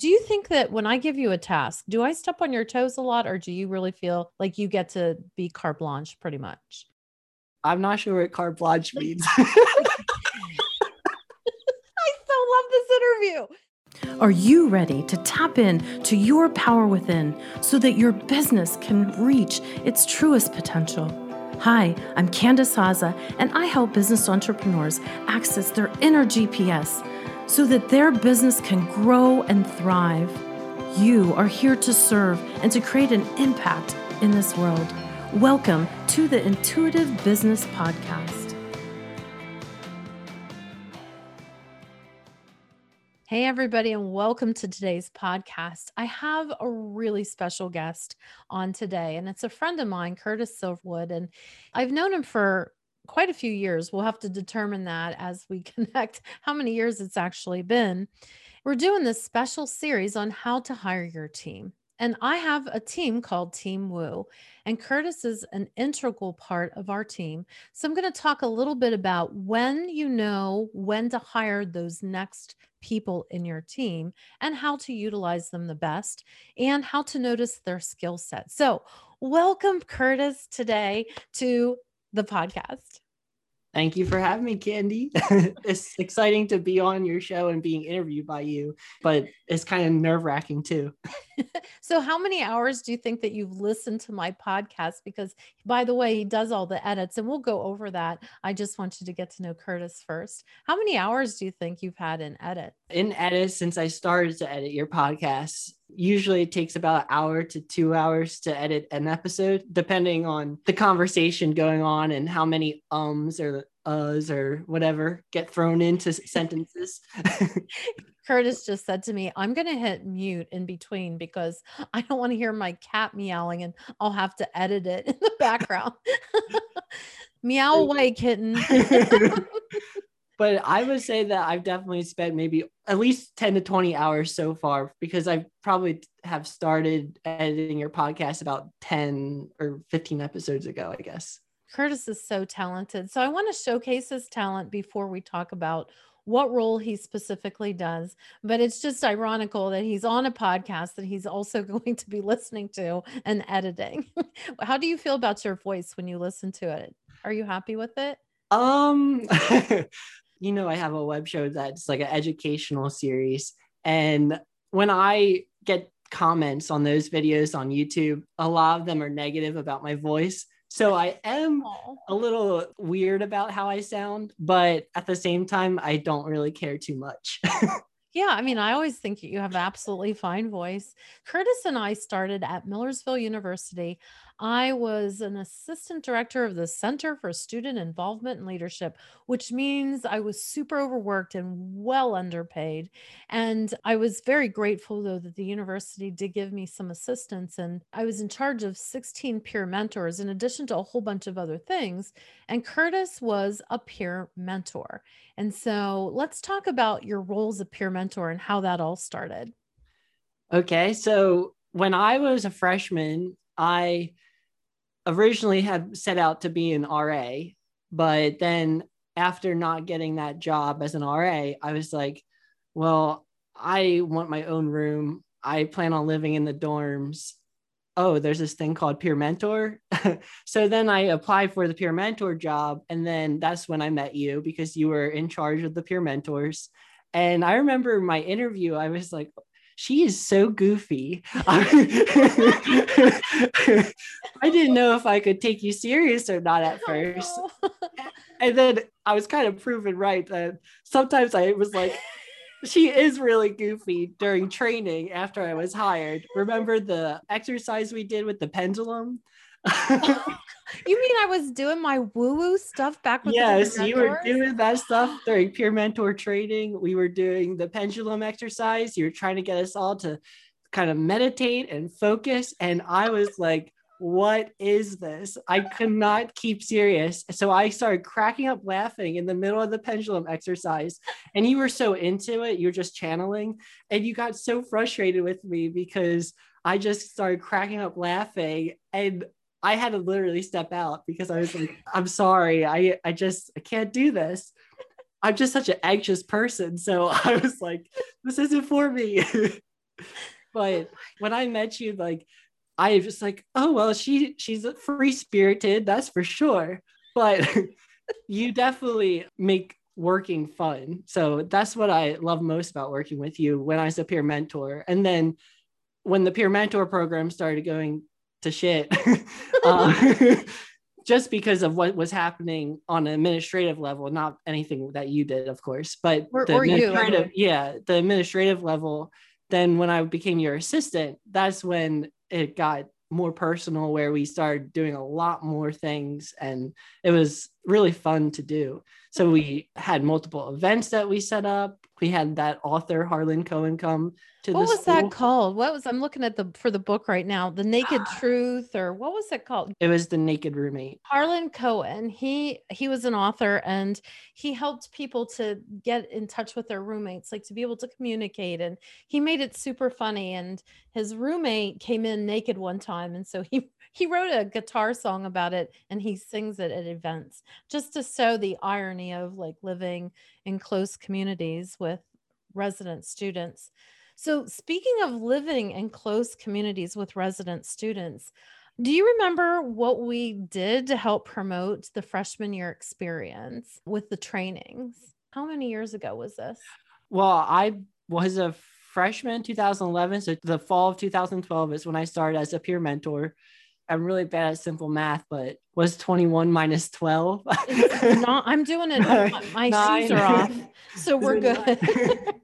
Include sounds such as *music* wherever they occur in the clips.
Do you think that when I give you a task, do I step on your toes a lot or do you really feel like you get to be carte blanche pretty much? I'm not sure what carte blanche means. *laughs* I so love this interview. Are you ready to tap in to your power within so that your business can reach its truest potential? Hi, I'm Candace Haza, and I help business entrepreneurs access their inner GPS so that their business can grow and thrive. You are here to serve and to create an impact in this world. Welcome to the Intuitive Business Podcast. Hey, everybody, and welcome to today's podcast. I have a really special guest on today, and it's a friend of mine, Curtis Silverwood. And I've known him for quite a few years. We'll have to determine that as we *laughs* connect how many years it's actually been. We're doing this special series on how to hire your team. And I have a team called Team Woo, and Curtis is an integral part of our team. So I'm going to talk a little bit about when you know when to hire those next people in your team and how to utilize them the best and how to notice their skill set. So, welcome, Curtis, today to the podcast. Thank you for having me, Candy. *laughs* it's exciting to be on your show and being interviewed by you, but it's kind of nerve wracking too. *laughs* so, how many hours do you think that you've listened to my podcast? Because, by the way, he does all the edits and we'll go over that. I just want you to get to know Curtis first. How many hours do you think you've had in edit? In edit, since I started to edit your podcast, usually it takes about an hour to two hours to edit an episode, depending on the conversation going on and how many ums or uhs or whatever get thrown into *laughs* sentences. Curtis just said to me, I'm going to hit mute in between because I don't want to hear my cat meowing and I'll have to edit it in the background. *laughs* *laughs* Meow away, kitten. But I would say that I've definitely spent maybe at least 10 to 20 hours so far because I probably have started editing your podcast about 10 or 15 episodes ago, I guess. Curtis is so talented. So I want to showcase his talent before we talk about what role he specifically does. But it's just ironical that he's on a podcast that he's also *laughs* going to be listening to and editing. *laughs* How do you feel about your voice when you listen to it? Are you happy with it? Um, *laughs* you know, I have a web show that's like an educational series. And when I get comments on those videos on YouTube, a lot of them are negative about my voice. So I am a little weird about how I sound, but at the same time, I don't really care too much. *laughs* Yeah, I mean, I always think you have absolutely fine voice. Curtis and I started at Millersville University. I was an assistant director of the Center for Student Involvement and Leadership, which means I was super overworked and well underpaid. And I was very grateful, though, that the university did give me some assistance. And I was in charge of 16 peer mentors, in addition to a whole bunch of other things. And Curtis was a peer mentor. And so let's talk about your role as a peer mentor and how that all started. Okay. So when I was a freshman, I originally had set out to be an RA, but then after not getting that job as an RA, I was like, well, I want my own room. I plan on living in the dorms. Oh, there's this thing called peer mentor. *laughs* so then I applied for the peer mentor job. And then that's when I met you because you were in charge of the peer mentors. And I remember my interview, I was like, she is so goofy. *laughs* I didn't know if I could take you serious or not at *laughs* first. and then I was kind of proven right that sometimes I was like, *laughs* she is really goofy during training after I was hired. Remember the exercise we did with the pendulum? Oh, you mean I was doing my woo woo stuff back with yes, you were doing that stuff during peer mentor training. We were doing the pendulum exercise. You were trying to get us all to kind of meditate and focus. And I was like, what is this? I could not keep serious. So I started cracking up laughing in the middle of the pendulum exercise. And you were so into it, you're just channeling. And you got so frustrated with me because I just started cracking up laughing. And I had to literally step out because I was like, I'm sorry. I, I just I can't do this. I'm just such an anxious person. So *laughs* I was like, this isn't for me. *laughs* but oh when I met you, like I was just like, oh well, she she's free spirited, that's for sure. But *laughs* you definitely make working fun. So that's what I love most about working with you when I was a peer mentor. And then when the peer mentor program started going to shit, *laughs* *laughs* uh, just because of what was happening on an administrative level, not anything that you did, of course, but or, the or administrative, you. yeah, the administrative level. Then when I became your assistant, that's when it got more personal, where we started doing a lot more things, and it was really fun to do. So we had multiple events that we set up. We had that author Harlan Cohen come to what was school. that called? What was I'm looking at the for the book right now, The Naked *sighs* Truth, or what was it called? It was the Naked Roommate. Harlan Cohen. He he was an author and he helped people to get in touch with their roommates, like to be able to communicate. And he made it super funny. And his roommate came in naked one time, and so he he wrote a guitar song about it and he sings it at events just to show the irony of like living in close communities with resident students. So, speaking of living in close communities with resident students, do you remember what we did to help promote the freshman year experience with the trainings? How many years ago was this? Well, I was a freshman 2011. So the fall of 2012 is when I started as a peer mentor. I'm really bad at simple math, but was 21 minus 12? It's *laughs* not, I'm doing it. My, shoes are off. So we're good.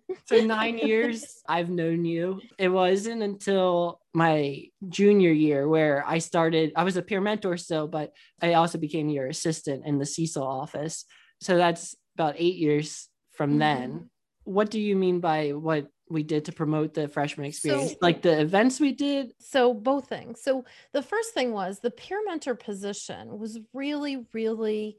*laughs* so nine years I've known you. It wasn't until my junior year where I started, I was a peer mentor still, but I also became your assistant in the Cecil office. So that's about eight years from Mhm. then. What do you mean by what we did to promote the freshman experience? So- like the events we did? So both things. So the first thing was the peer mentor position was really, really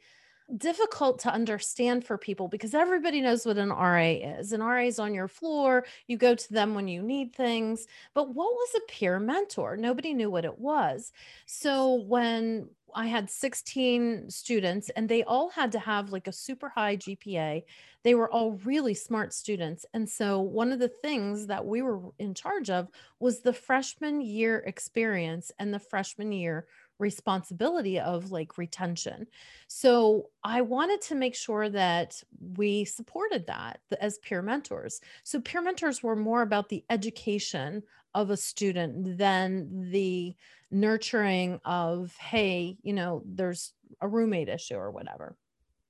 difficult to understand for people because everybody knows what an RA is. An RA is on your floor. You go to them when you need things. But what was a peer mentor? Nobody knew what it was. So when I had 16 students and they all had to have like a super high GPA. They were all really smart students. And so one of the things that we were in charge of was the freshman year experience and the freshman year responsibility of like retention. So I wanted to make sure that we supported that as peer mentors. So peer mentors were more about the education of a student than the nurturing of, hey, you know, there's a roommate issue or whatever.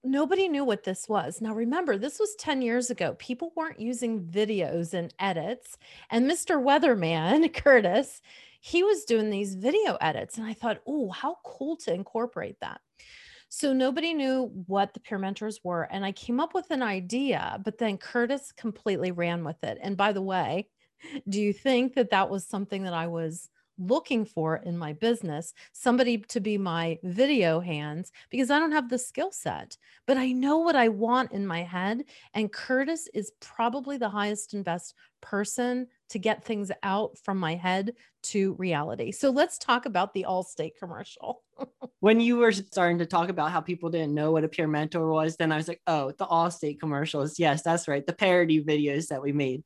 Nobody knew what this was. Now, remember, this was 10 years ago. People weren't using videos and edits. And Mr. Weatherman, *laughs* Curtis, he was doing these video edits. And I thought, oh, how cool to incorporate that. So nobody knew what the peer mentors were. And I came up with an idea, but then Curtis completely ran with it. And by the way, *laughs* do you think that that was something that I was looking for in my business? Somebody to be my video hands because I don't have the skill set, but I know what I want in my head. And Curtis is probably the highest and best person to get things out from my head to reality. So let's talk about the Allstate commercial. *laughs* When you were starting to talk about how people didn't know what a peer mentor was, then I was like, oh, the Allstate commercials. Yes, that's right. The parody videos that we made.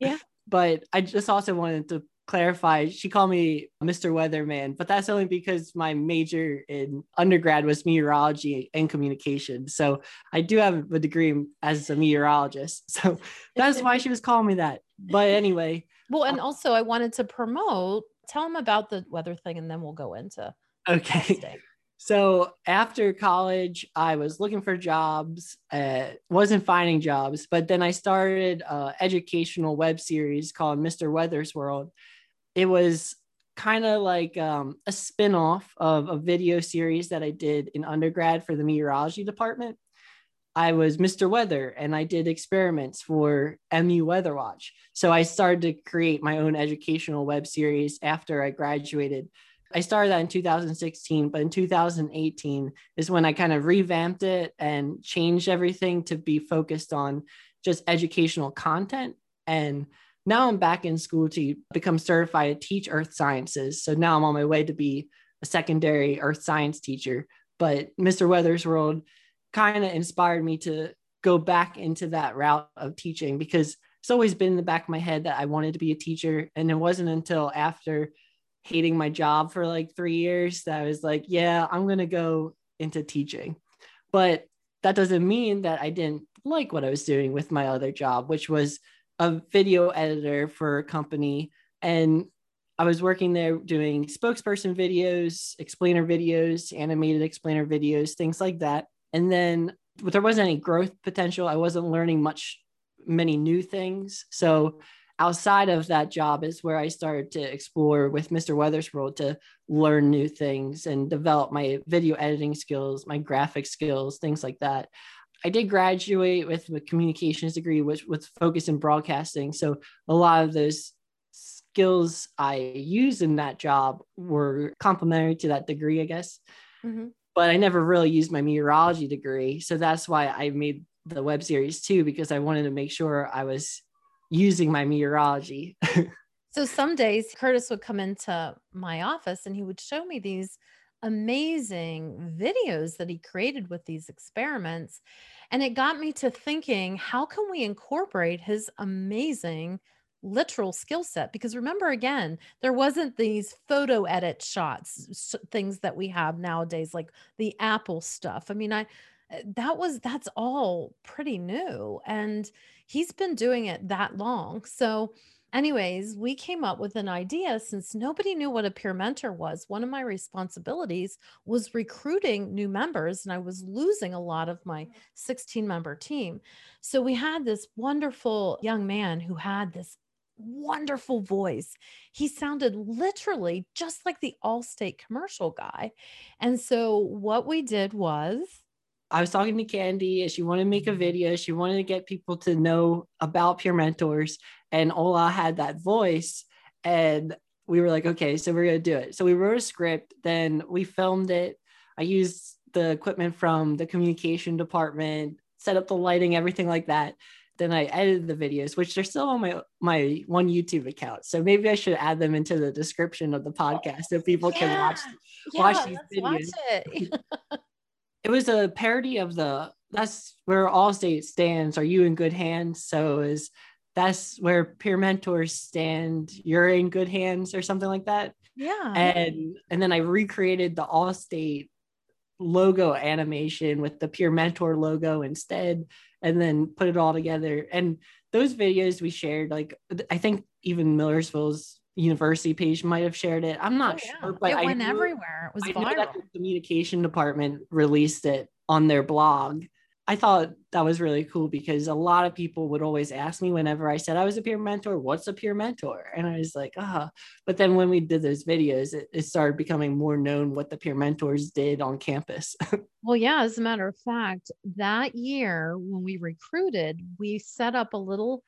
Yeah. *laughs* But I just also wanted to clarify she called me Mr. Weatherman, but that's only because my major in undergrad was meteorology and communication. So I do have a degree as a meteorologist. *laughs* So that's why she was calling me that. But anyway, Well, and uh, also I wanted to promote, tell them about the weather thing, and then we'll go into okay. So after college, I was looking for jobs, uh, wasn't finding jobs, but then I started an educational web series called Mr. Weather's World. It was kind of like um, a spin-off of a video series that I did in undergrad for the meteorology department. I was Mr. Weather and I did experiments for MU Weather Watch. So I started to create my own educational web series after I graduated I started that in 2016, but in 2018 is when I kind of revamped it and changed everything to be focused on just educational content. And now I'm back in school to become certified to teach earth sciences. So now I'm on my way to be a secondary earth science teacher. But Mr. Weather's World kind of inspired me to go back into that route of teaching because it's always been in the back of my head that I wanted to be a teacher. And it wasn't until after hating my job for like three years that I was like, yeah, I'm going to go into teaching. But that doesn't mean that I didn't like what I was doing with my other job, which was a video editor for a company. And I was working there doing spokesperson videos, explainer videos, animated explainer videos, things like that. And then there wasn't any growth potential. I wasn't learning much, many new things. So outside of that job is where I started to explore with Mr. Weather's World to learn new things and develop my video editing skills, my graphic skills, things like that. I did graduate with a communications degree, which was focused in broadcasting. So a lot of those skills I used in that job were complementary to that degree, I guess. Mm-hmm but I never really used my meteorology degree. So that's why I made the web series too, because I wanted to make sure I was using my meteorology. so some days Curtis would come into my office and he would show me these amazing videos that he created with these experiments. And it got me to thinking, how can we incorporate his amazing literal skill set because remember again there wasn't these photo edit shots things that we have nowadays like the apple stuff i mean i Uh, that was that's all pretty new and he's been doing it that long so anyways we came up with an idea since nobody knew what a peer mentor was one of my responsibilities was recruiting new members and i was losing a lot of my mm-hmm. 16 member team so we had this wonderful young man who had this wonderful voice. He sounded literally just like the Allstate commercial guy. And so what we did was I was talking to Candy and she wanted to make a video. She wanted to get people to know about peer mentors. And Ola had that voice. And we were like, okay, so we're going to do it. So we wrote a script, then we filmed it. I used the equipment from the communication department, set up the lighting, everything like that then I edited the videos, which are still on my my one YouTube account. So maybe I should add them into the description of the podcast so people yeah. can watch yeah, watch these videos. Watch *laughs* it. was a parody of the that's where Allstate stands. Are you in good hands? So is that's where peer mentors stand. You're in good hands or something like that. Yeah. And and then I recreated the Allstate logo animation with the peer mentor logo instead and then put it all together and those videos we shared like i think even millersville's university page might have shared it i'm not oh, yeah. sure but it went everywhere it was I viral the communication department released it on their blog I thought that was really cool because a lot of people would always ask me whenever I said I was a peer mentor, what's a peer mentor? And I was like, ah. Oh. But then when we did those videos, it, it started becoming more known what the peer mentors did on campus. *laughs* well, yeah, as a matter of fact, that year when we recruited, we set up a little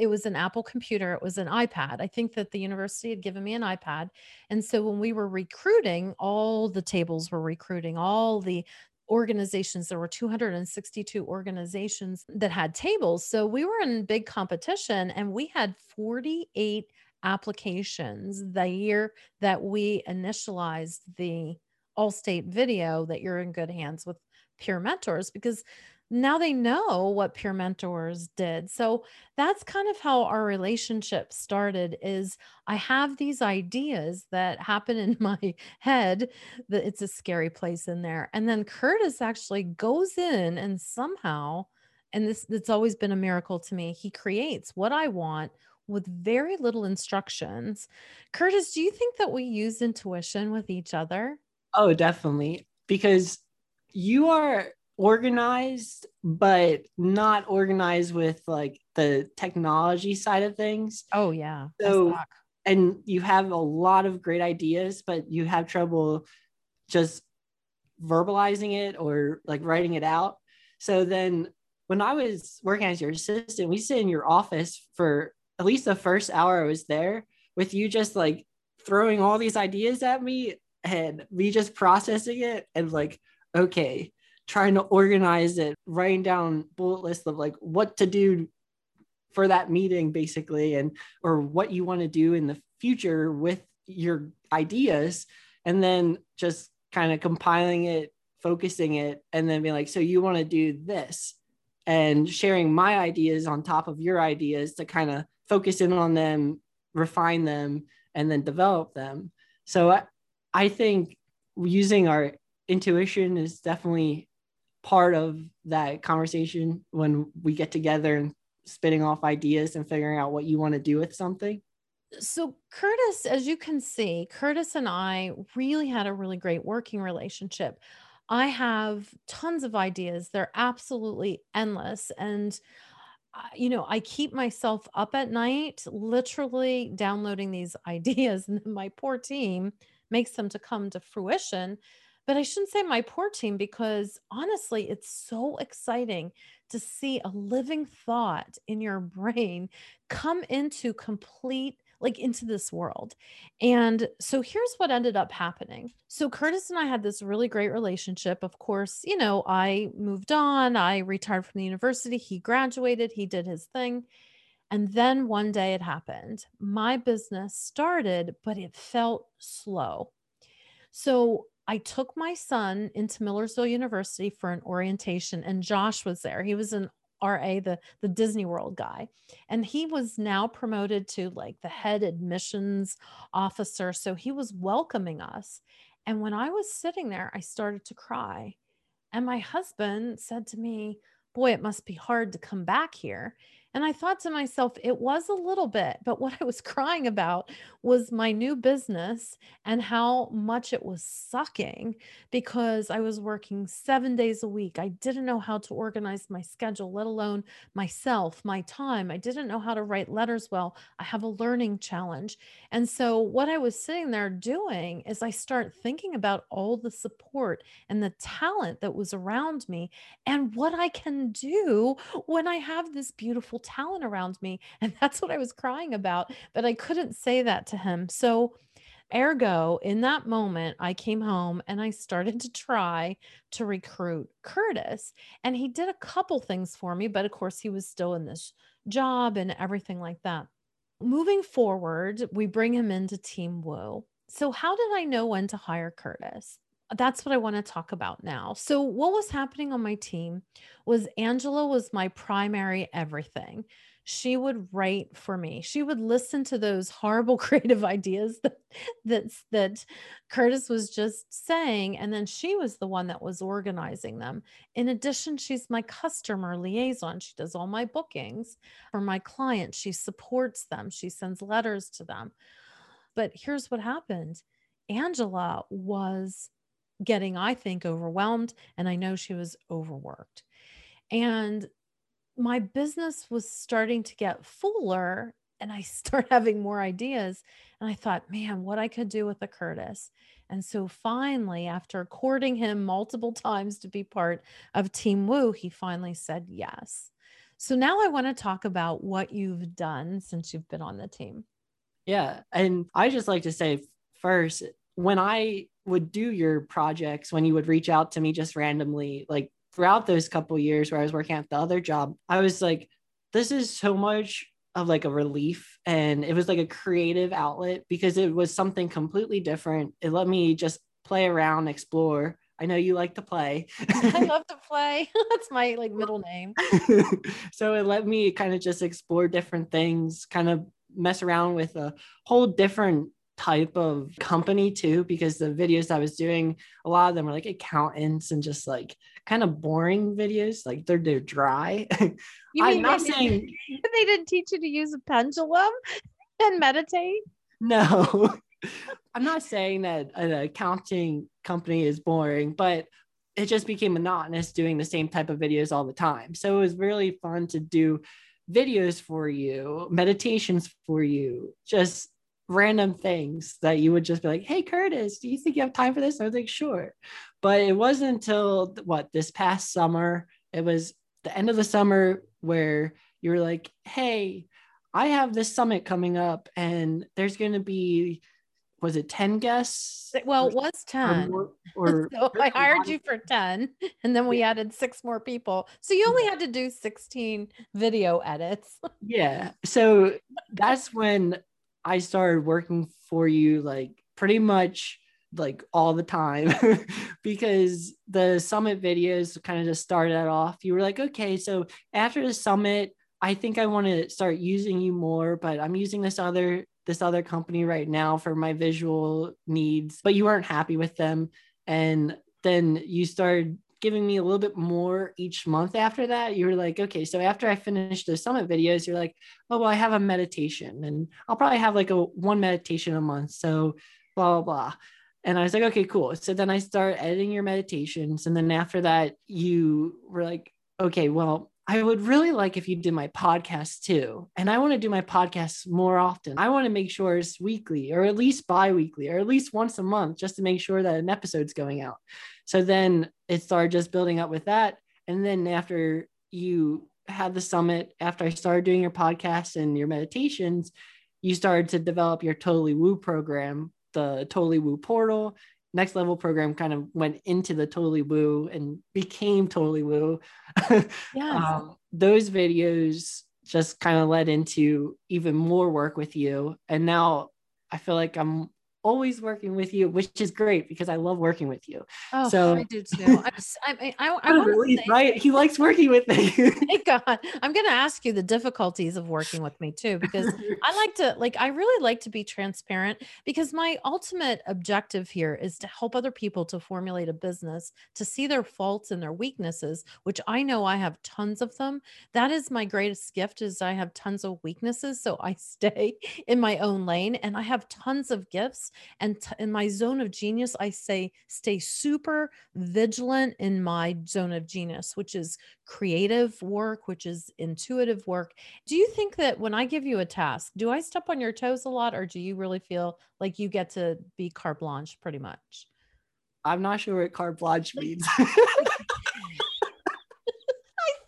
it was an Apple computer, it was an iPad. I think that the university had given me an iPad. And so when we were recruiting, all the tables were recruiting, all the organizations. There were 262 organizations that had tables. So we were in big competition and we had 48 applications the year that we initialized the Allstate video that you're in good hands with peer mentors because now they know what peer mentors did. So that's kind of how our relationship started is i have these ideas that happen in *laughs* my head that it's a scary place in there and then curtis actually goes in and somehow and this it's always been a miracle to me he creates what i want with very little instructions. Curtis do you think that we use intuition with each other? Oh definitely because you are organized, but not organized with like the technology side of things. Oh, yeah. So, and you have a lot of great ideas, but you have trouble just verbalizing it or like writing it out. So then when I was working as your assistant, we sit in your office for at least the first hour I was there with you just like throwing all these ideas at me and me just processing it and like, okay, trying to organize it, writing down bullet lists of like what to do for that meeting basically and or what you want to do in the future with your ideas and then just kind of compiling it focusing it and then be like so you want to do this and sharing my ideas on top of your ideas to kind of focus in on them, refine them, and then develop them. So I, I think using our intuition is definitely part of that conversation when we get together and spitting off ideas and figuring out what you want to do with something. So, Curtis, as you can see, Curtis and I really had a really great working relationship. I have tons of ideas, they're absolutely endless. And uh, you know, I keep myself up at night, literally downloading these *laughs* ideas, and my poor team makes them to come to fruition. But I shouldn't say my poor team because honestly, it's so exciting to see a living thought in your brain come into complete like into this world. And so here's what ended up happening. So Curtis and I had this really great relationship. Of course, you know, I moved on, I retired from the university, he graduated, he did his thing. And then one day it happened. My business started, but it felt slow. So I took my son into Millersville University for an orientation, and Josh was there. He was an RA, the the Disney World guy, and he was now promoted to like the head admissions officer. So he was welcoming us. And when I was sitting there, I started to cry. And my husband said to me, Boy, it must be hard to come back here. And I thought to myself, it was a little bit, but what I was *laughs* crying about was my new business and how much it was sucking because I was working seven days a week. I didn't know how to organize my schedule, let alone myself, my time. I didn't know how to write letters well. I have a learning challenge. And so, what I was sitting there doing is I start thinking about all the support and the talent that was around me and what I can do when I have this beautiful talent around me. *laughs* And that's what I was crying about. But I couldn't say that to him. So, ergo, in that moment, I came home and I started to try to recruit Curtis. And he did a couple things for me, but of course, he was still in this job and everything like that. Moving forward, we bring him into Team Woo. So, how did I know when to hire Curtis? That's what I want to talk about now. So, what was happening on my team was Angela was my primary everything. She would write for me. She would listen to those horrible *laughs* creative ideas that that that Curtis was just saying and then she was the one that was organizing them. In addition, she's my customer liaison. She does all my bookings for my clients. She supports them. She sends letters to them. But here's what happened. Angela was getting, I think, overwhelmed. And I know she was overworked. And my business was starting to get fuller and I *laughs* start having more ideas. And I thought, man, what I could do with a Curtis. And so finally, after courting him multiple *laughs* times to be part of Team Woo, he finally said yes. So now I want to talk about what you've done since you've been on the team. Yeah. And I just like to say first, when I would do your projects, when you would reach out to me just randomly, like throughout those couple years where I was working at the other job, I was like, this is so much of like a relief and it was like a creative outlet because it was something completely different. It let me just play around, explore. I know you like to play. *laughs* I love to *laughs* play. *laughs* That's my like middle name. so it let me kind of just explore different things, kind of mess around with a whole different type of company too because the videos I was doing a lot of them were like accountants and just like kind of boring videos like they're they're dry. *laughs* I'm not saying they didn't teach you to use a pendulum *laughs* and meditate. No. *laughs* I'm not saying that an accounting company is boring, but it just became monotonous doing the same type of videos all the time. So it was really fun to do videos for you, meditations for you, just random things that you would just be like, Hey, Curtis, do you think you have time for this? I was like, Sure. But it wasn't until what this past summer, it was the end of the summer where you were like, Hey, I have this summit coming up and there's going to be, was it 10 guests? Well, it was 10. *laughs* Or, or so I hired you for 10 and then we added six more people. So you only had to do 16 video edits. *laughs* yeah. So that's when I started working for you like pretty much like all the time *laughs* because the summit videos kind of just started off. You were like, okay, so after the summit, I think I want to start using you more, but I'm using this other this other company right now for my visual needs, but you weren't happy with them. And then you started giving me a little bit more each month after that. You were like, okay, so after I finish the summit videos, you're like, oh, well, I have a meditation and I'll probably have like a one meditation a month. So blah, blah, blah. And I was like, okay, cool. So then I start editing your meditations. And then after that, you were like, okay, well, I would really like if you did my podcast too. And I want to do my podcasts more often. I want to make sure it's weekly or at least bi weekly or at least once a month just to make sure that an episode's going out. So then it started just building up with that. And then after you had the summit, after I started doing your podcast and your meditations, you started to develop your Totally Woo program, the Totally Woo portal next level program kind of went into the totally woo and became totally woo. *laughs* Yeah um, those videos just kind of led into even more work with you. And now i feel like i'm always working with you, which is great because I love working with you. Oh, so I do too. *laughs* I, I, I, I really, say, right? He likes working with me. *laughs* thank God. I'm going to ask you the difficulties of working with me too, because *laughs* I like to, like, I really like to be transparent because my ultimate objective here is to help other people to formulate a business, to see their faults and their weaknesses, which I know I have tons of them. That is my greatest gift is I have tons of weaknesses. So I stay in my own lane and I have tons of gifts and t- in my zone of genius, I say stay super vigilant in my zone of genius, which is creative work, which is intuitive work. Do you think that when I give you a task, do I step on your toes a lot or do you really feel like you get to be carte blanche pretty much? I'm not sure what carte blanche *laughs* means. I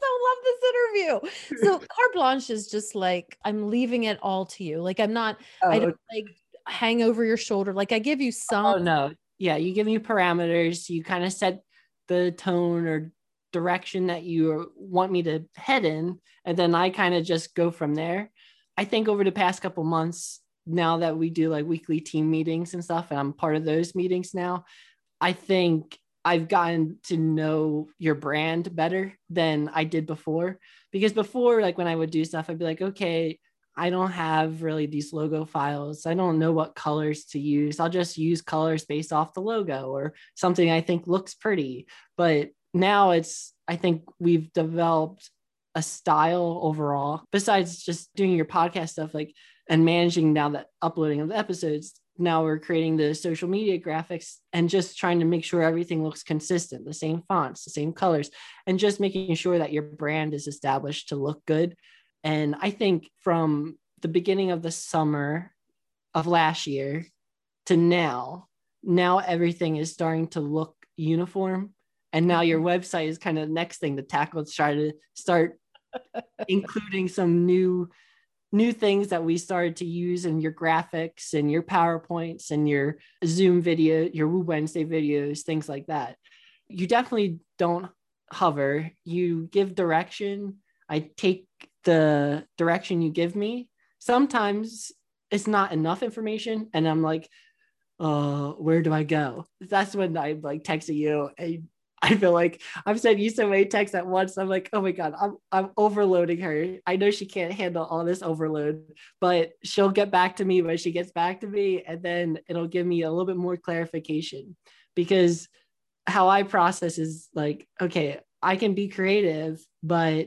so love this interview. So *laughs* carte blanche is just like I'm leaving it all to you. Like I'm not oh, I don't like hang over your shoulder. Like I give you oh, some. Oh no, yeah, you give me parameters. You kind of set the tone or direction that you want me to head in, and then I kind of just go from there. I think over the past couple months, now that we do like weekly team meetings and stuff, and I'm part of those meetings now, I think I've gotten to know your brand better than I did before. Because before, like when I would do stuff, I'd be like, okay, I don't have really these logo files. I don't know what colors to use. I'll just use colors based off the logo or something I think looks pretty. But now it's, I think we've developed a style overall, besides just doing your podcast stuff, like and managing now that uploading of the episodes. Now we're creating the social media graphics and just trying to make sure everything looks consistent, the same fonts, the same colors, and just making sure that your brand is established to look good and I think from the beginning of the summer of last year to now, now everything is starting to look uniform. And now your website is kind of the next thing to tackle to try to start *laughs* including some new new things that we started to use in your graphics and your PowerPoints and your Zoom video, your Woo Wednesday videos, things like that. You definitely don't hover. You give direction. I take the direction you give me sometimes it's not enough information. And i'm like uh where do i go? That's when i'm like texting you. And i feel like i've sent you so many texts at once. I'm like oh my god i'm, I'm overloading her. I know she can't handle all this overload but she'll get back to me when she gets back to me. And then it'll give me a little bit more clarification because how i process is like okay i can be creative but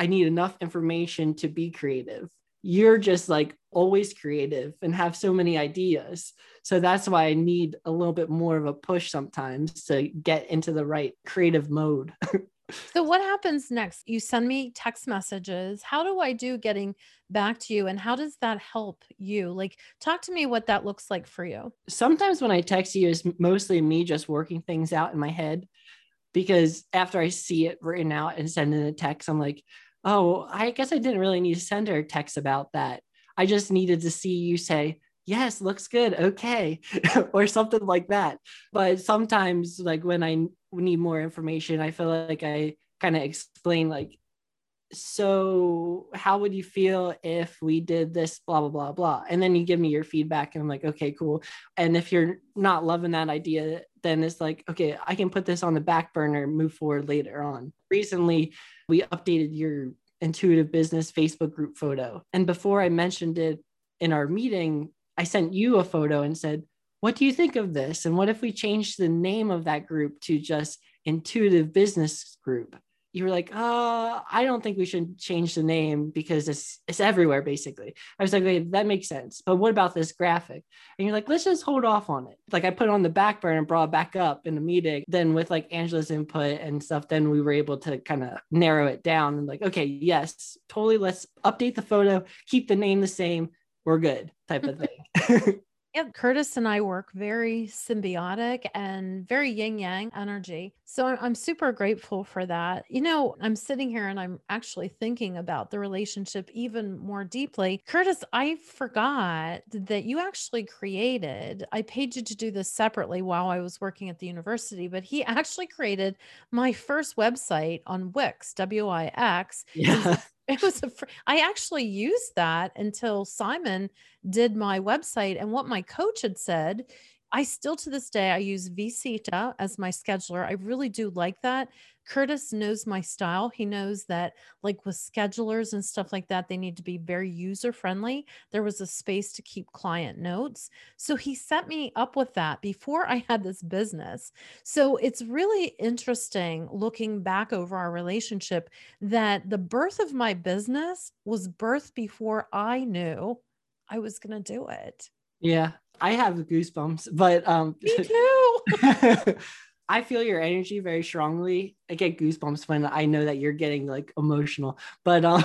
I need enough information to be creative. You're just like always creative and have so many ideas. So that's why I need a little bit more of a push sometimes to get into the right creative mode. *laughs* so what happens next? You send me text messages. How do I do getting back to you and how does that help you? Like talk to me what that looks like for you. Sometimes when I text you is mostly me just working things out in my head because after I see it written out and send in a text, I'm like, oh, I guess I didn't really need to send her a text about that. I just needed to see you say, yes, looks good. Okay. *laughs* or something like that. But sometimes, like when I need more information, I feel like I kind of explain, like, so how would you feel if we did this blah blah blah blah and then you give me your feedback and i'm like okay cool and if you're not loving that idea then it's like okay i can put this on the back burner move forward later on. Recently we updated your intuitive business facebook group photo. And before i mentioned it in our meeting i sent you a photo and said what do you think of this? And what if we changed the name of that group to just intuitive business group you were like, uh, I don't think we should change the name because it's it's everywhere basically. I was like, okay, that makes sense. But what about this graphic? And you're like, let's just hold off on it. Like I put it on the back burner and brought it back up in the meeting. Then with like Angela's input and stuff, then we were able to kind of narrow it down and like, okay, yes, totally. Let's update the photo, keep the name the same. We're good, type of *laughs* thing. *laughs* Yeah, Curtis and I work very symbiotic and very yin yang energy. So I'm super grateful for that. You know, I'm sitting here and I'm actually thinking about the relationship even more deeply. Curtis, I forgot that you actually created, I paid you to do this separately while I was working at the university, but he *laughs* actually created my first website on Wix, W I X. Yeah *laughs* it was a fr- I actually used that until Simon did my website and what my coach had said I still to this day I use vCita as my scheduler. I really do like that. Curtis knows my style. He knows that like with schedulers and stuff like that, they need to be very user friendly. There was a space to keep client notes. So he set me up with that before I had this business. So it's really interesting looking back over our relationship that the birth of my business was birthed before I knew I was going to do it. Yeah, I have goosebumps, but um Me *laughs* too. I feel your energy very strongly. I get goosebumps when I know that you're getting like emotional. But um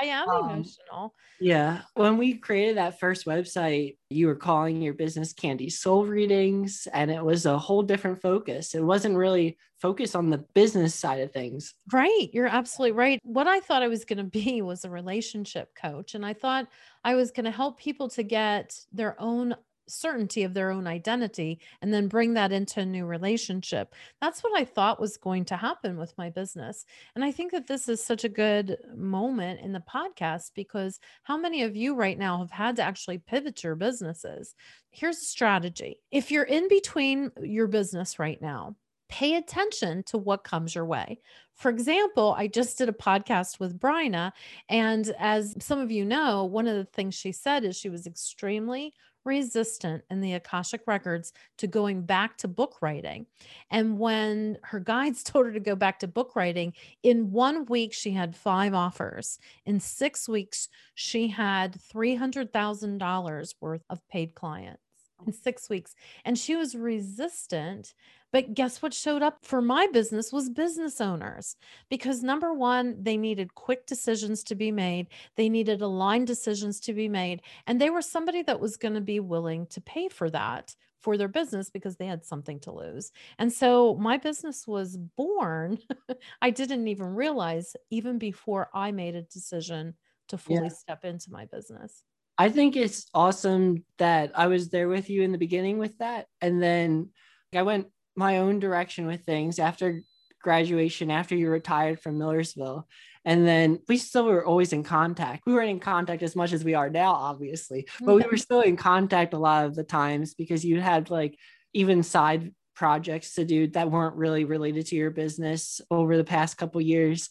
I am um, emotional. Yeah. When we created that first website, you were calling your business Candy Soul Readings, and it was a whole different focus. It wasn't really focused on the business side of things. Right. You're absolutely right. What I thought I was going to be was a relationship coach. And I thought I was going to help people to get their own certainty of their own identity and then bring that into a new relationship. That's what I thought was going to happen with my business. And I think that this is such a good moment in the podcast because how many of you right now have had to actually pivot your businesses? Here's a strategy. If you're in between your business right now, pay attention to what comes your way. For example, I just did a podcast with Bryna, and as some of you know, one of the things she said is she was extremely resistant in the Akashic records to going back to book writing. And when her guides *laughs* told her to go back to book writing, in one week, she had five offers. In six weeks, she had $300,000 worth of paid clients in six weeks. And she was resistant but guess what showed up for my business was business owners because number one, they needed quick decisions to be made. They needed aligned decisions to be made. And they were somebody that was going to be willing to pay for that for their business because they had something to lose. And so my business was born. *laughs* I didn't even realize even before I made a decision to fully yeah. step into my business. I think it's awesome that I was there with you in the beginning with that. And then I went my own direction with things after graduation, after you retired from Millersville. And then we still were always in contact. We weren't in contact as much as we are now, obviously, but we were mm-hmm. still in contact a lot of the times because you had like even side projects to do that weren't really related to your business over the past couple years.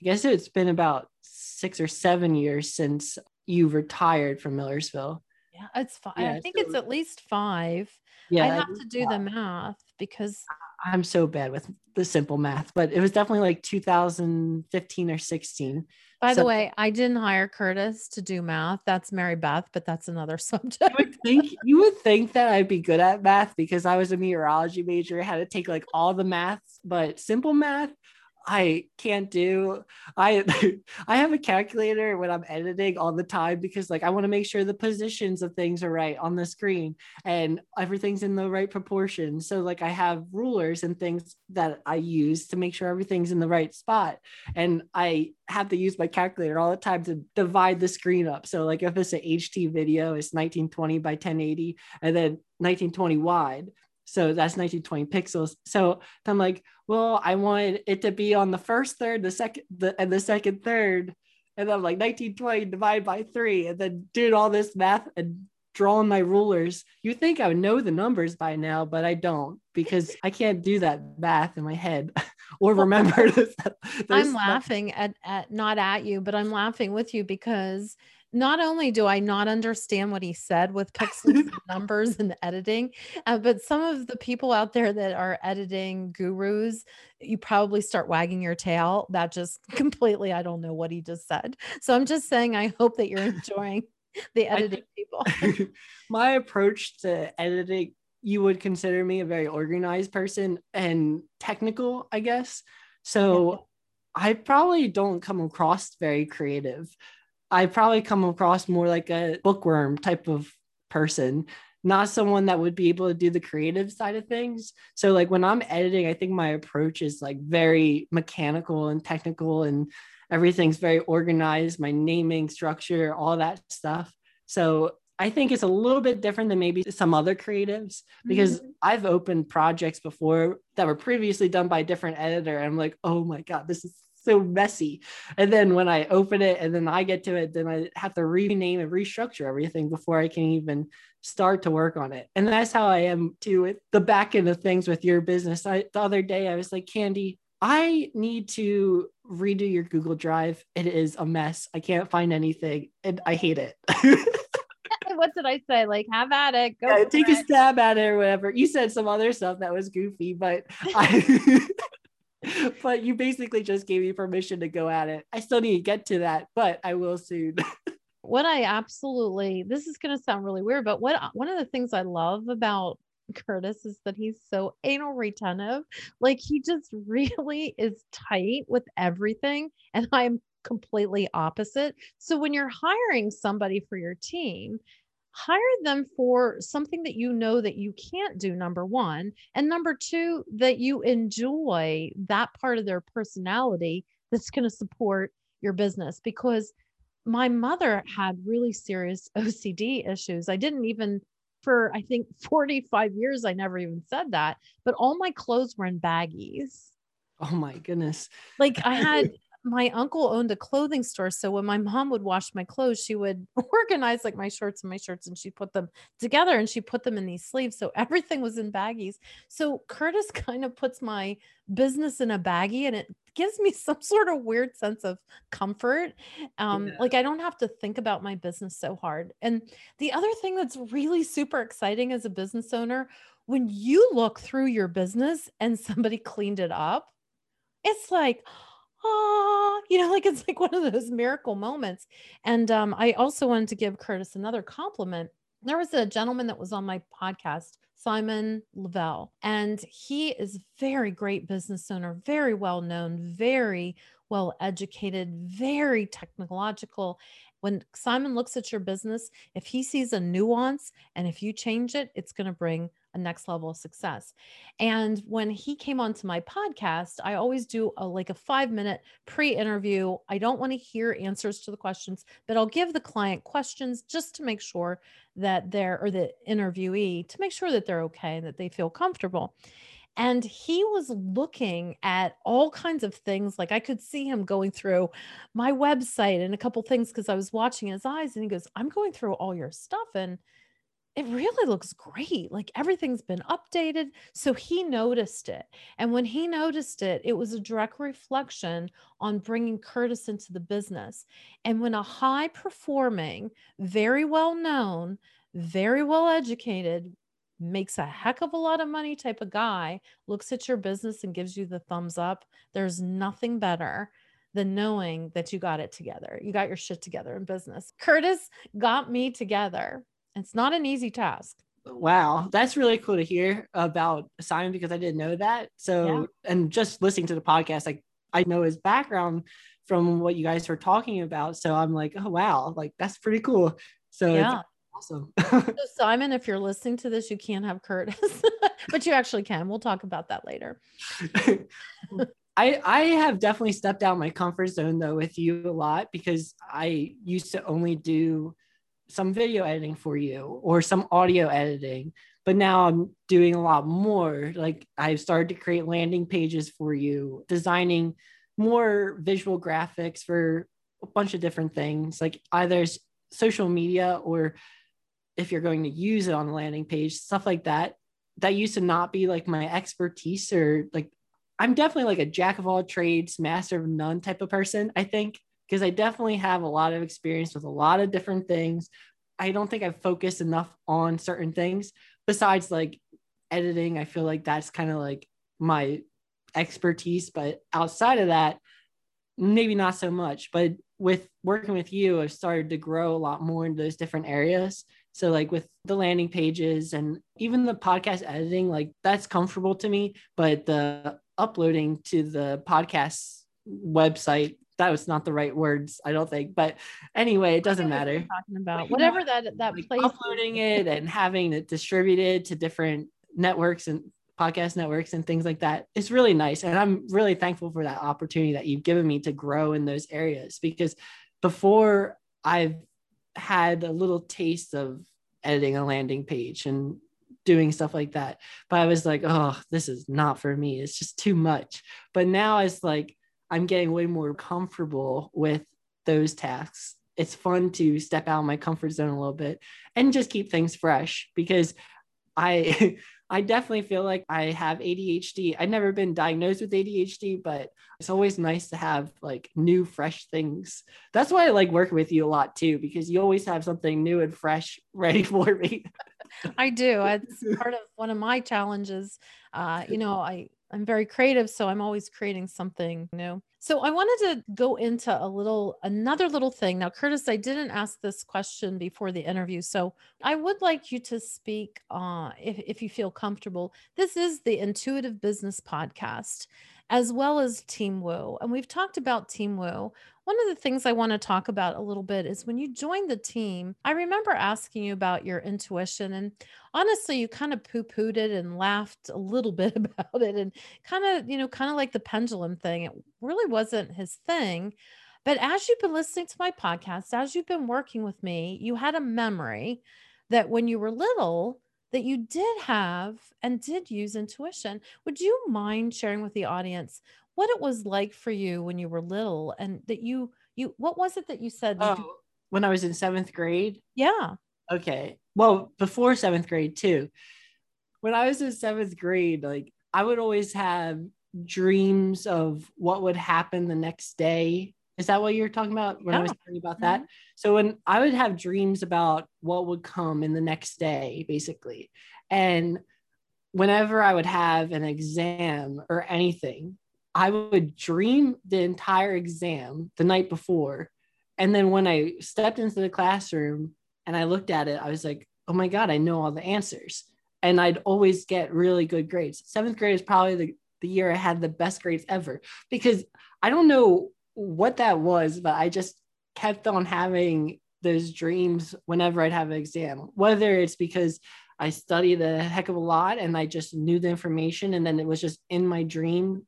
I guess it's been about six or seven years since you retired from Millersville. Yeah, it's five. Yeah, I think so, it's at least five. Yeah, I have to do the math because I'm so bad with the simple math, but it was definitely like 2015 or 16. By so, the way, I didn't hire Curtis to do math. That's Mary Beth, but that's another subject. *laughs* You would think you would think that I'd be good at math because I was a meteorology major. I had to take like all the maths, but simple math, I can't do. I *laughs* I have a calculator when I'm editing all the time because like I want to make sure the positions of things are right on the screen and everything's in the right proportion. So like I have rulers and things that I use to make sure everything's in the right spot. And I have to use my calculator all the time to divide the screen up. So like if it's an HD video, it's 1920 by 1080 and then 1920 wide So that's 1920 pixels. So I'm like, well, I wanted it to be on the first third, the second, the and the second third. And I'm like 1920 divided by three, and then doing all this math and drawing my rulers. You think I would know the numbers by now, but I don't because I can't do that math in my head *laughs* or remember. *laughs* I'm laughing at, at not at you, but I'm laughing with you because not only do I not understand what he said with *laughs* pixels and numbers and editing, uh, but some of the people out there that are editing gurus, you probably start wagging your tail. That just *laughs* completely, I don't know what he just said. So I'm just saying, I hope that you're enjoying *laughs* the editing people. My approach to editing, you would consider me a very organized person and technical, I guess. So yeah. I probably don't come across very creative. I probably come across more like a bookworm type of person, not someone that would be able to do the creative side of things. So like when I'm editing, I think my approach is like very mechanical and technical and everything's very organized, my naming structure, all that stuff. So I think it's a little bit different than maybe some other creatives because mm-hmm. I've opened projects before that were previously done by a different editor. And I'm like, oh my God, this is so messy. And then when I open it and then I get to it, then I have to rename and restructure everything before I can even start to work on it. And that's how I am too with the back end of things with your business. I, the other day, I was like, Candy, I need to redo your Google Drive. It is a mess. I can't find anything and I hate it. *laughs* *laughs* what did I say? Like, have at it. Go yeah, take it. a stab at it or whatever. You said some other stuff that was goofy, but I *laughs* *laughs* but you basically just gave me permission to go at it. I still need to get to that, but I will soon. *laughs* what I absolutely this is going to sound really weird, but what one of the things I love about Curtis is that he's so anal retentive. Like he just *laughs* really is tight with everything. And I'm completely opposite. So when you're hiring somebody for your team, hire them for something that you know that you can't do number one and number two that you enjoy that part of their personality that's going to support your business because my mother had really serious *laughs* OCD issues. I didn't even for I think *laughs* 45 years I never even said that, but all my clothes were in baggies. Oh my goodness. Like I had *laughs* my uncle owned a clothing store. So when my mom would wash my clothes, she would *laughs* organize like my shirts and my shirts and she put them together and she put them in these sleeves. So everything was in baggies. So Curtis *laughs* kind of puts my business in a baggie and it gives me *laughs* some sort of weird sense of comfort. Um, yeah. Like I don't have to think about my business so hard. And the other thing that's really super exciting as a business owner, when you look through your business and somebody cleaned it up, it's like, ah, you know, *laughs* like it's like one of those miracle moments. And um, I also wanted to give Curtis another compliment. There was a gentleman that was on my podcast, Simon Lavelle, and he is very great business owner, very well known, very well educated, very technological. When Simon looks at your business, if he sees a nuance and if you change it, it's going to bring a next level of success. And when he came onto my podcast, I always do a like a 5 minute pre-interview. I don't want to hear answers to the questions, but I'll give the client questions just to make sure that they're or the interviewee to make sure that they're okay and that they feel comfortable. And he was looking at all kinds of things. Like I could see him going through my website and a couple things because I was watching his eyes. And he goes, I'm going through all your stuff. And it really looks great. Like everything's been updated. So he noticed it. And when he noticed it, it was a direct reflection on bringing Curtis into the business. And when a high performing, very well known, very well educated, makes a heck of a lot of money type of guy looks at your business and gives you the thumbs up, there's nothing better than knowing that you got it together. You got your shit together in business. Curtis got me together it's not an easy task. Wow, that's really cool to hear about Simon because I didn't know that. So, yeah. and just listening to the podcast, like I know his background from what you guys were talking about. So I'm like, oh wow, like that's pretty cool. So yeah. awesome. so *laughs* Simon, if you're listening to this, you can't have Curtis, *laughs* but you actually can. We'll talk about that later. *laughs* I I have definitely stepped out my comfort zone though with you a lot because I used to only do some video editing for you or some audio editing but now I'm doing a lot more. Like I've started to create landing pages for you, designing more visual graphics for a bunch of different things, like either social media or if you're going to use it on the landing page, stuff like that. That used to not be like my expertise or like I'm definitely like a jack of all trades, master of none type of person, I think, because I definitely have a lot of experience with a lot of different things. I don't think I've focused enough on certain things besides like editing. I feel like that's kind of like my expertise, but outside of that, maybe not so much. But with working with you, I've started to grow a lot more in those different areas. So, like with the landing pages and even the podcast editing, like that's comfortable to me. But the uploading to the podcast website, that was not the right words, I don't think. But anyway, it doesn't matter. Talking about whatever know, that that like place uploading it and having it distributed to different networks and podcast networks and things like that. It's really nice. And I'm really thankful for that opportunity that you've given me to grow in those areas because before I've had a little taste of editing a landing page and doing stuff like that. But I was like, oh, this is not for me. It's just too much. But now it's like I'm getting way more comfortable with those tasks. It's fun to step out of my comfort zone a little bit and just keep things fresh because I *laughs* I definitely feel like I have ADHD. I've never been diagnosed with ADHD, but it's always nice to have like new, fresh things. That's why I like working with you a lot too, because you always have something new and fresh *laughs* ready for me. I do. It's part of one of my challenges. Uh, you know, I I'm very creative, so I'm always creating something new. So I wanted to go into a little another little thing. Now, Curtis, I didn't ask this question before the interview, so I would like you to speak uh, if if you feel comfortable. This is the Intuitive Business Podcast as well as Team Woo. And we've talked about Team Woo. One of the things I want to talk about a little bit is when you joined the team, I remember asking you about your intuition. And honestly, you kind of poo pooed it and laughed a little *laughs* bit about it and kind of, you know, kind of like the pendulum thing. It really wasn't his thing. But as you've been listening to my podcast, as you've been working with me, you had a memory that when you were little, that you did have and did use intuition. Would you mind sharing with the audience what it was like for you when you were little and that you you what was it that you said oh, when I was in 7th grade? Yeah. Okay. Well, before 7th grade too. When I was in 7th grade, like I would always have dreams of what would happen the next day is that what you're talking about when yeah. I was talking about that? Mm-hmm. So when I would have dreams about what would come in the next day, basically, and whenever I would have an exam or anything, I would dream the entire exam the night before. And then when I stepped into the classroom and I looked at it, I was like, oh my God, I know all the answers. And I'd always get really good grades. Seventh grade is probably the, the year I had the best grades ever because I don't know what that was, but I just kept on having those dreams whenever I'd have an exam, whether it's because I studied a heck of a lot and I just knew the information and then it was just in my dream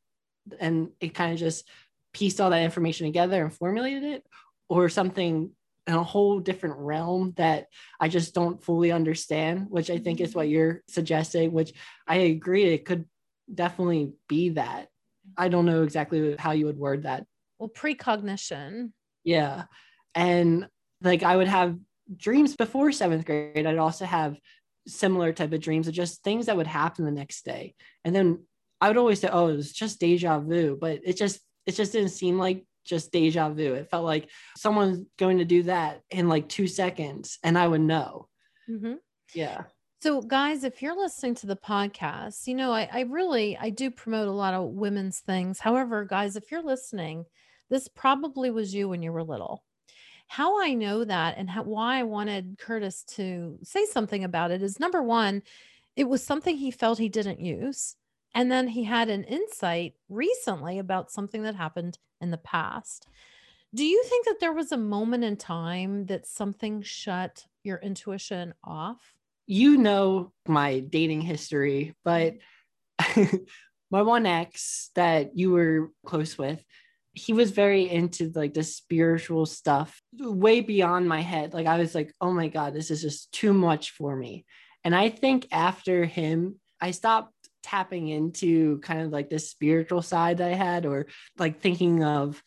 and it kind of just pieced all that information together and formulated it, or something in a whole different realm that I just don't fully understand, which I think is mm-hmm. what you're suggesting, which I agree it could definitely be that. I don't know exactly how you would word that well precognition. Yeah. And like i would have dreams before seventh grade. I'd also have similar type of dreams of just things that would happen the next day. And then i would always say oh it was just deja vu but it just it just didn't seem like just deja vu. It felt like someone's going to do that in like two seconds and i would know. Mm-hmm. yeah so, guys, if you're listening to the podcast, you know, I, I, really I do promote a lot of women's things. However, guys, if you're listening this probably was you when you were little. How I know that and how, why I wanted Curtis to say something about it is number one, it was something he felt he didn't use. And then he had an insight recently about something that happened in the past. Do you think that there was a moment in time that something shut your intuition off? You know my dating history, but *laughs* my one ex that you were close with, he was very into like the spiritual stuff way beyond my head. Like I was like, oh my God, this is just too much for me. And I think after him, I stopped tapping into kind of like this spiritual side that I had, or like thinking of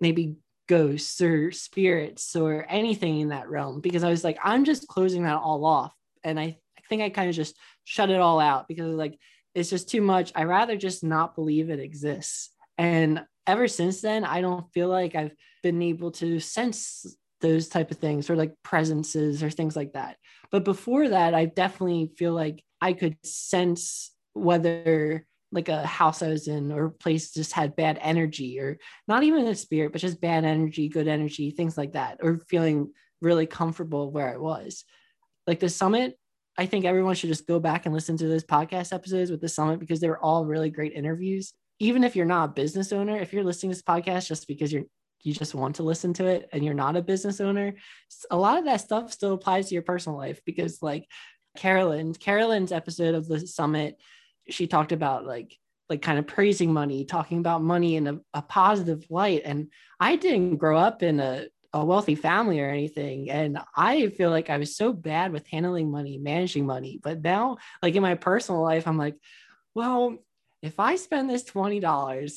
maybe ghosts or spirits or anything in that realm because I was like, I'm just closing that all off. And I, I think I kind of just shut it all out because like it's just too much. I rather just not believe it exists. And ever since then, I don't feel like I've been able to sense those type of things or like presences or things like that. But before that, I definitely feel like I could sense whether like a house I was in or place just had bad energy or not even a spirit, but just bad energy, good energy, things like that, or feeling really comfortable where I was. Like the summit, I think everyone should just go back and listen to those podcast episodes with the summit because they were all really great interviews even if you're not a business owner, if you're listening to this podcast just because you're you just want to listen to it and you're not a business owner, a lot of that stuff still applies to your personal life because like Carolyn, Carolyn's episode of the summit, she talked about like like kind of praising money, talking about money in a, a positive light. And I didn't grow up in a, a wealthy family or anything. And I feel like I was so bad with handling money, managing money. But now, like in my personal life, I'm like, well, if I spend this $20,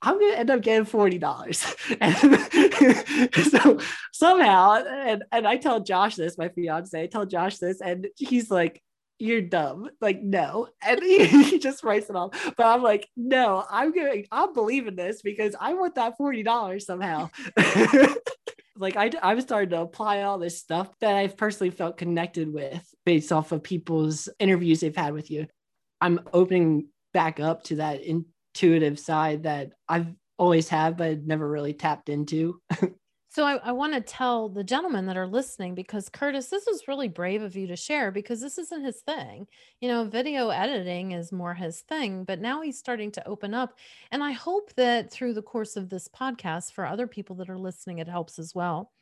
I'm to end up getting $40. *laughs* and *laughs* so somehow, and, and I tell Josh this, my fiance, I tell Josh this, and he's like, you're dumb. Like, no. And he, *laughs* he, just writes it off. But I'm like, no, I'm gonna, I'm believing this because I want that $40 somehow. Like I, I've started to apply all this stuff that I've personally felt connected with based off of people's interviews they've had with you. I'm opening back up to that intuitive side that I've always have, but never really tapped into. *laughs* so I, I want to tell the gentlemen that are listening because Curtis, this is really brave of you to share because this isn't his thing. You know, video editing is more his thing, but now he's starting to open up. And I hope that through the course of this podcast, for other people that are listening, it helps as well.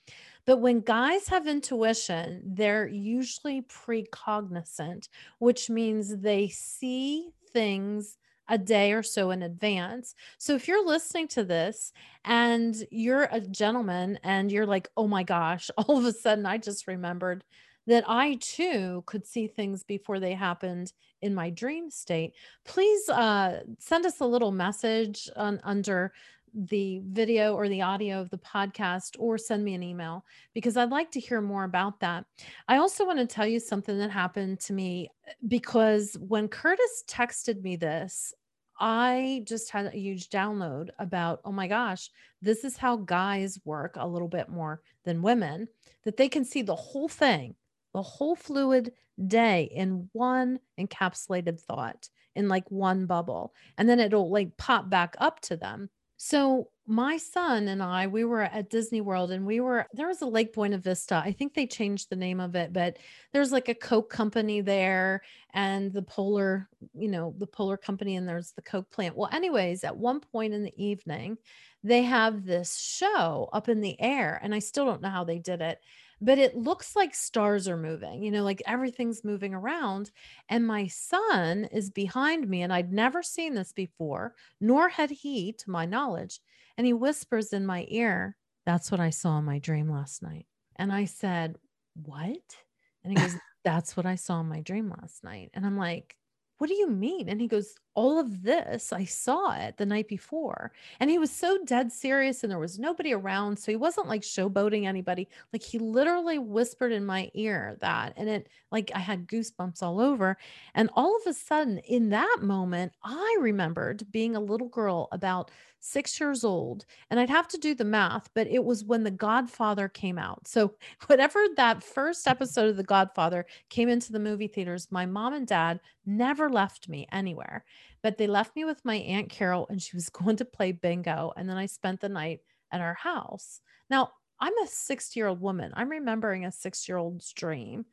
But when guys have intuition, they're usually precognizant, which means they see things a day or so in advance. So if you're listening to this and you're a gentleman and you're like, oh my gosh, *laughs* all of a sudden I just remembered that I too could see things before they happened in my dream state, please uh, send us a little message on, under the video or the audio of the podcast or send me an email because I'd like to hear more about that. I also want to tell you something that happened to me uh, because when Curtis texted me this, I just had a huge download about, oh my gosh, this is how guys work a little bit more than women, that they can see the whole thing, the whole fluid day in one encapsulated thought, in like one bubble. And then it'll like pop back up to them. So my son and I, we were at Disney World and we were, there was a Lake Buena Vista. I think they changed the name of it, but there's like a Coke company there and the Polar, you know, the Polar company and there's the Coke plant. Well, anyways, at one point in the evening, they have this show up in the air and I still don't know how they did it but it looks like stars are moving, you know, like everything's moving around. And my son is behind me, and I'd never seen this before, nor had he, to my knowledge. And he whispers in my ear, That's what I saw in my dream last night. And I said, What? And he goes, *laughs* That's what I saw in my dream last night. And I'm like, what do you mean? And he goes, All of this, I saw it the night before. And he was so dead serious and there was nobody around. So he wasn't like showboating anybody. Like he literally whispered in my ear that. And it, like, I had goosebumps all over. And all of a sudden, in that moment, I remembered being a little girl about six years old. And I'd have to do the math, but it was when The Godfather came out. So, *laughs* whatever that first episode of The Godfather came into the movie theaters, my mom and dad never left me anywhere, but they left me with my Aunt Carol and she was *laughs* going to play bingo. And then I spent the night at our house. Now, I'm a 60 year old woman. I'm remembering a six year old's dream.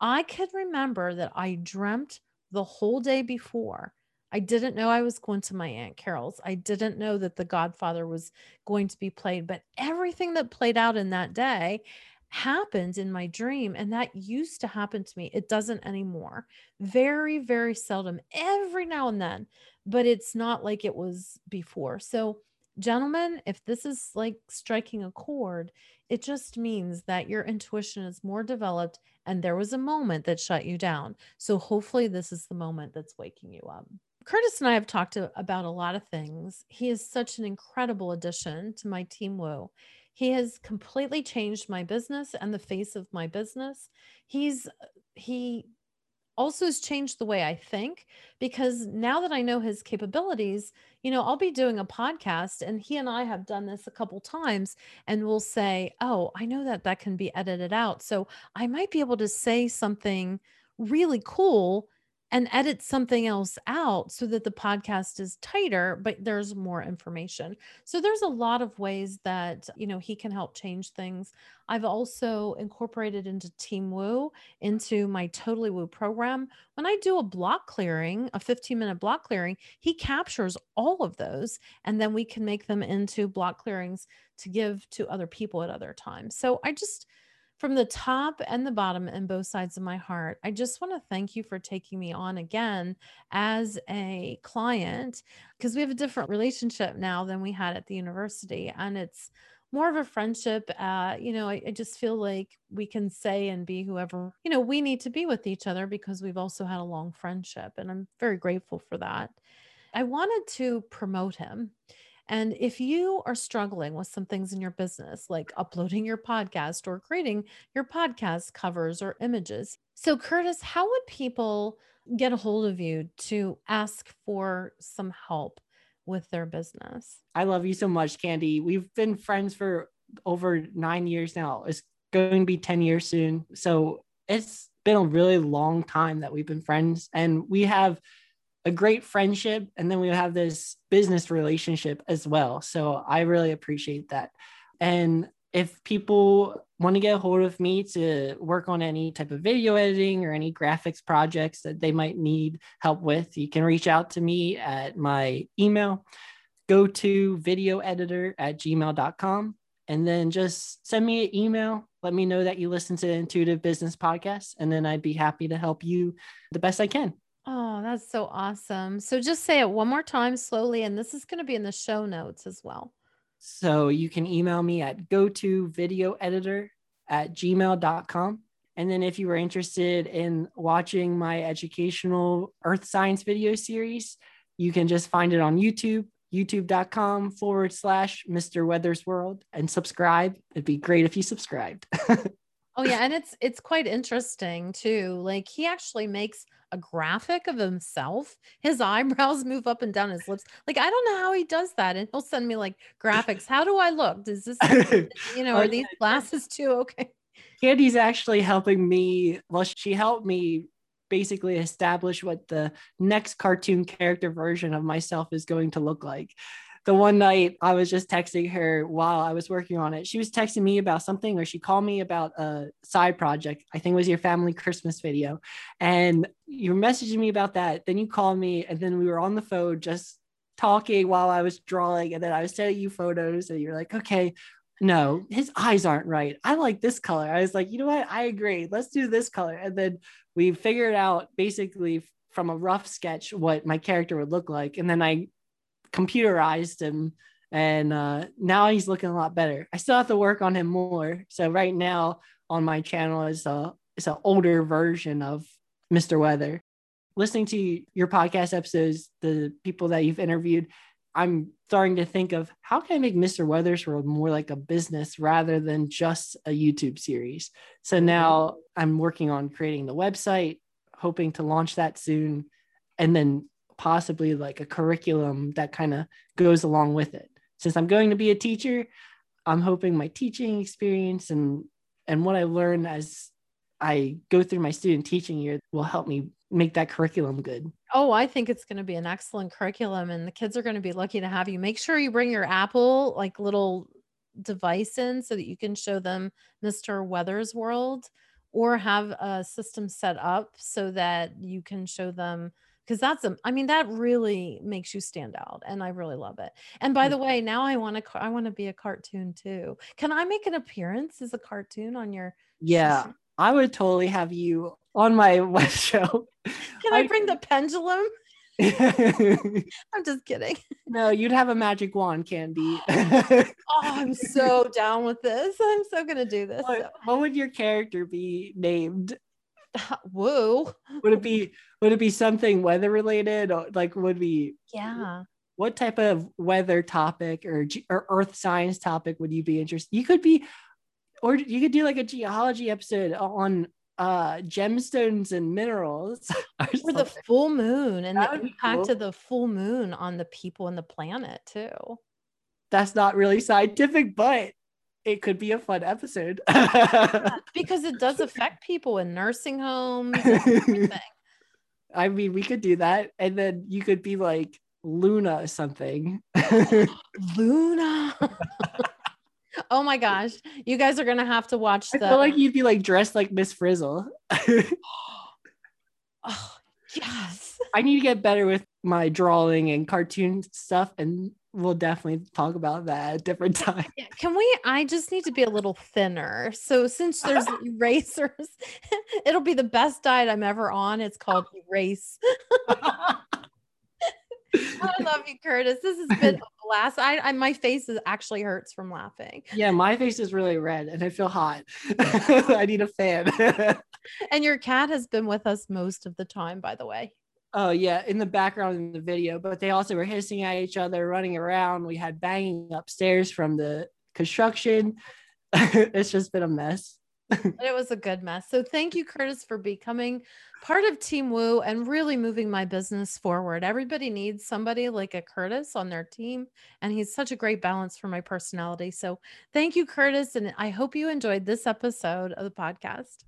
I could remember that I dreamt the whole day before I didn't know I was going to my Aunt Carol's. I didn't know that The Godfather was going to be played, but everything that played out in that day happened in my dream. And that used to happen to me. It doesn't anymore. Very, very seldom, every now and then, but it's not like it was before. So gentlemen, if this is like striking a chord, it just means that your intuition is more developed and there was a moment that shut you down. So hopefully, this is the moment that's waking you up. Curtis and I have talked about a lot of things. He is such an incredible addition to my team Woo. He has completely changed my business and the face of my business. He's uh, he also has changed the way I think because now that I know his capabilities, you know, I'll be doing a podcast and he and I have done this a couple times and we'll say, "Oh, I know that that can be edited out." So, I might be able to say something really cool and edit something else out so that the podcast is tighter but there's more information. So there's a lot of ways that you know he can help change things. I've also incorporated into team woo into my totally woo program. When i do a block clearing a 15 minute block clearing he captures all of those and then we can make them into block clearings to give to other people at other times. So i just from the top and the bottom and both sides of my heart, I just want to thank you for taking me on again as a client because we have a different relationship now than we had at the university. And it's more of a friendship. Uh, you know, I, I just feel like we can say and be whoever, you know, we need to be with each other because we've also had a long friendship. And I'm very grateful for that. I wanted to promote him and if you are struggling with some things in your business, like uploading your podcast or creating your podcast covers or images. So, Curtis, how would people get a hold of you to ask for some help with their business? I love you so much, Candy. We've been friends for over nine years now. It's going to be 10 years soon. So, it's been a really long time that we've been friends, and we have a great friendship and then we have this business relationship as well. So i really appreciate that. And if people want to get a hold of me to work on any type of video editing or any graphics projects that they might need help with you can reach out to me at my email go to video editor at gmail.com and then just send me an email. Let me know that you listen to the intuitive business podcast and then i'd be happy to help you the best i can Oh, that's so awesome. So just say it one more time slowly, and this is going to be in the show notes as well. So you can email me at go to video editor at gmail.com. And then if you were interested in watching my educational earth science video series, you can just find it on YouTube, youtube.com forward slash Mr. Weather's World and subscribe. It'd be great if you subscribed. *laughs* oh yeah. And it's it's quite interesting too. Like he actually makes a graphic of himself. His *laughs* eyebrows move up and down his lips. Like I don't know how he does that. And he'll send me like graphics. How do I look? Does this, *laughs* you know, oh, are these glasses too okay? Candy's actually helping me. Well, she helped me basically establish what the next cartoon character version of myself is going to look like the one night I was just texting her while I was working on it. She was texting me about something, or she called me about a side project. I think it was your family Christmas video. And you were messaging me about that. Then you called me, and then we were on the phone just talking while I was drawing. And then I was sending you photos, and you're like, okay, no, his eyes aren't right. I like this color. I was like, you know what? I agree. Let's do this color. And then we figured out basically from a rough sketch what my character would look like. And then I computerized him and uh, now he's looking a lot better. I still have to work on him more. So right now on my channel is a is an older version of Mr. Weather. Listening to your podcast episodes, the people that you've interviewed, I'm starting to think of how can I make Mr. Weather's World more like a business rather than just a YouTube series. So now I'm working on creating the website, hoping to launch that soon, and then possibly like a curriculum that kind of goes along with it. Since I'm going to be a teacher, I'm hoping my teaching experience and and what I learn as I go through my student teaching year will help me make that curriculum good. Oh, I think it's going to be an excellent curriculum and the kids are going to be lucky to have you. Make sure you bring your Apple like little device in so that you can show them Mr. Weather's World or have a system set up so that you can show them because that's a i mean that really makes you stand out and i really love it and by the mm-hmm. way now i want to i want to be a cartoon too can i make an appearance as a cartoon on your yeah *laughs* i would totally have you on my *laughs* web show can i, I bring the pendulum *laughs* I'm just kidding. no, you'd have a magic wand, Candy. *gasps* Oh, I'm so down with this. I'm so gonna do this. what, what would your character be named? *laughs* Would it be would it be something weather related? Or like would be Yeah. what type of weather topic or or earth science topic would you be interested? You could be, or you could do like a geology episode on uh gemstones and minerals. *laughs* or For the full moon and the That would be impact cool. of the full moon on the people and the planet too. That's not really scientific, but it could be a fun episode. *laughs* Because it does affect people in nursing homes and *laughs* everything. I mean, we could do that, and then you could be like Luna or something. *gasps* Luna. *laughs* oh my gosh. You guys are gonna have to watch I feel like you'd be like dressed like Miss Frizzle. *gasps* oh, yes. I need to get better with my drawing and cartoon stuff, and we'll definitely talk about that at a different *laughs* time. Yeah, Can we? I just need to be a little thinner. So since there's *laughs* erasers, *laughs* it'll be the best diet I'm ever on. It's called erase. I love you, Curtis. This has been a blast. I, I my face is actually hurts from laughing. yeah, my face is really red, and I feel hot. I need a fan. And your cat has been with us most of the time, by the way. Oh yeah, in the background in the video, but they also were hissing at each other, running around. We had banging upstairs from the construction. *laughs* it's just been a mess. *laughs* It was a good mess. So thank you, Curtis, for becoming part of Team Woo and really moving my business forward. Everybody needs somebody like a Curtis on their team, and he's such a great balance for my personality. So thank you, Curtis, and I hope you enjoyed this episode of the podcast.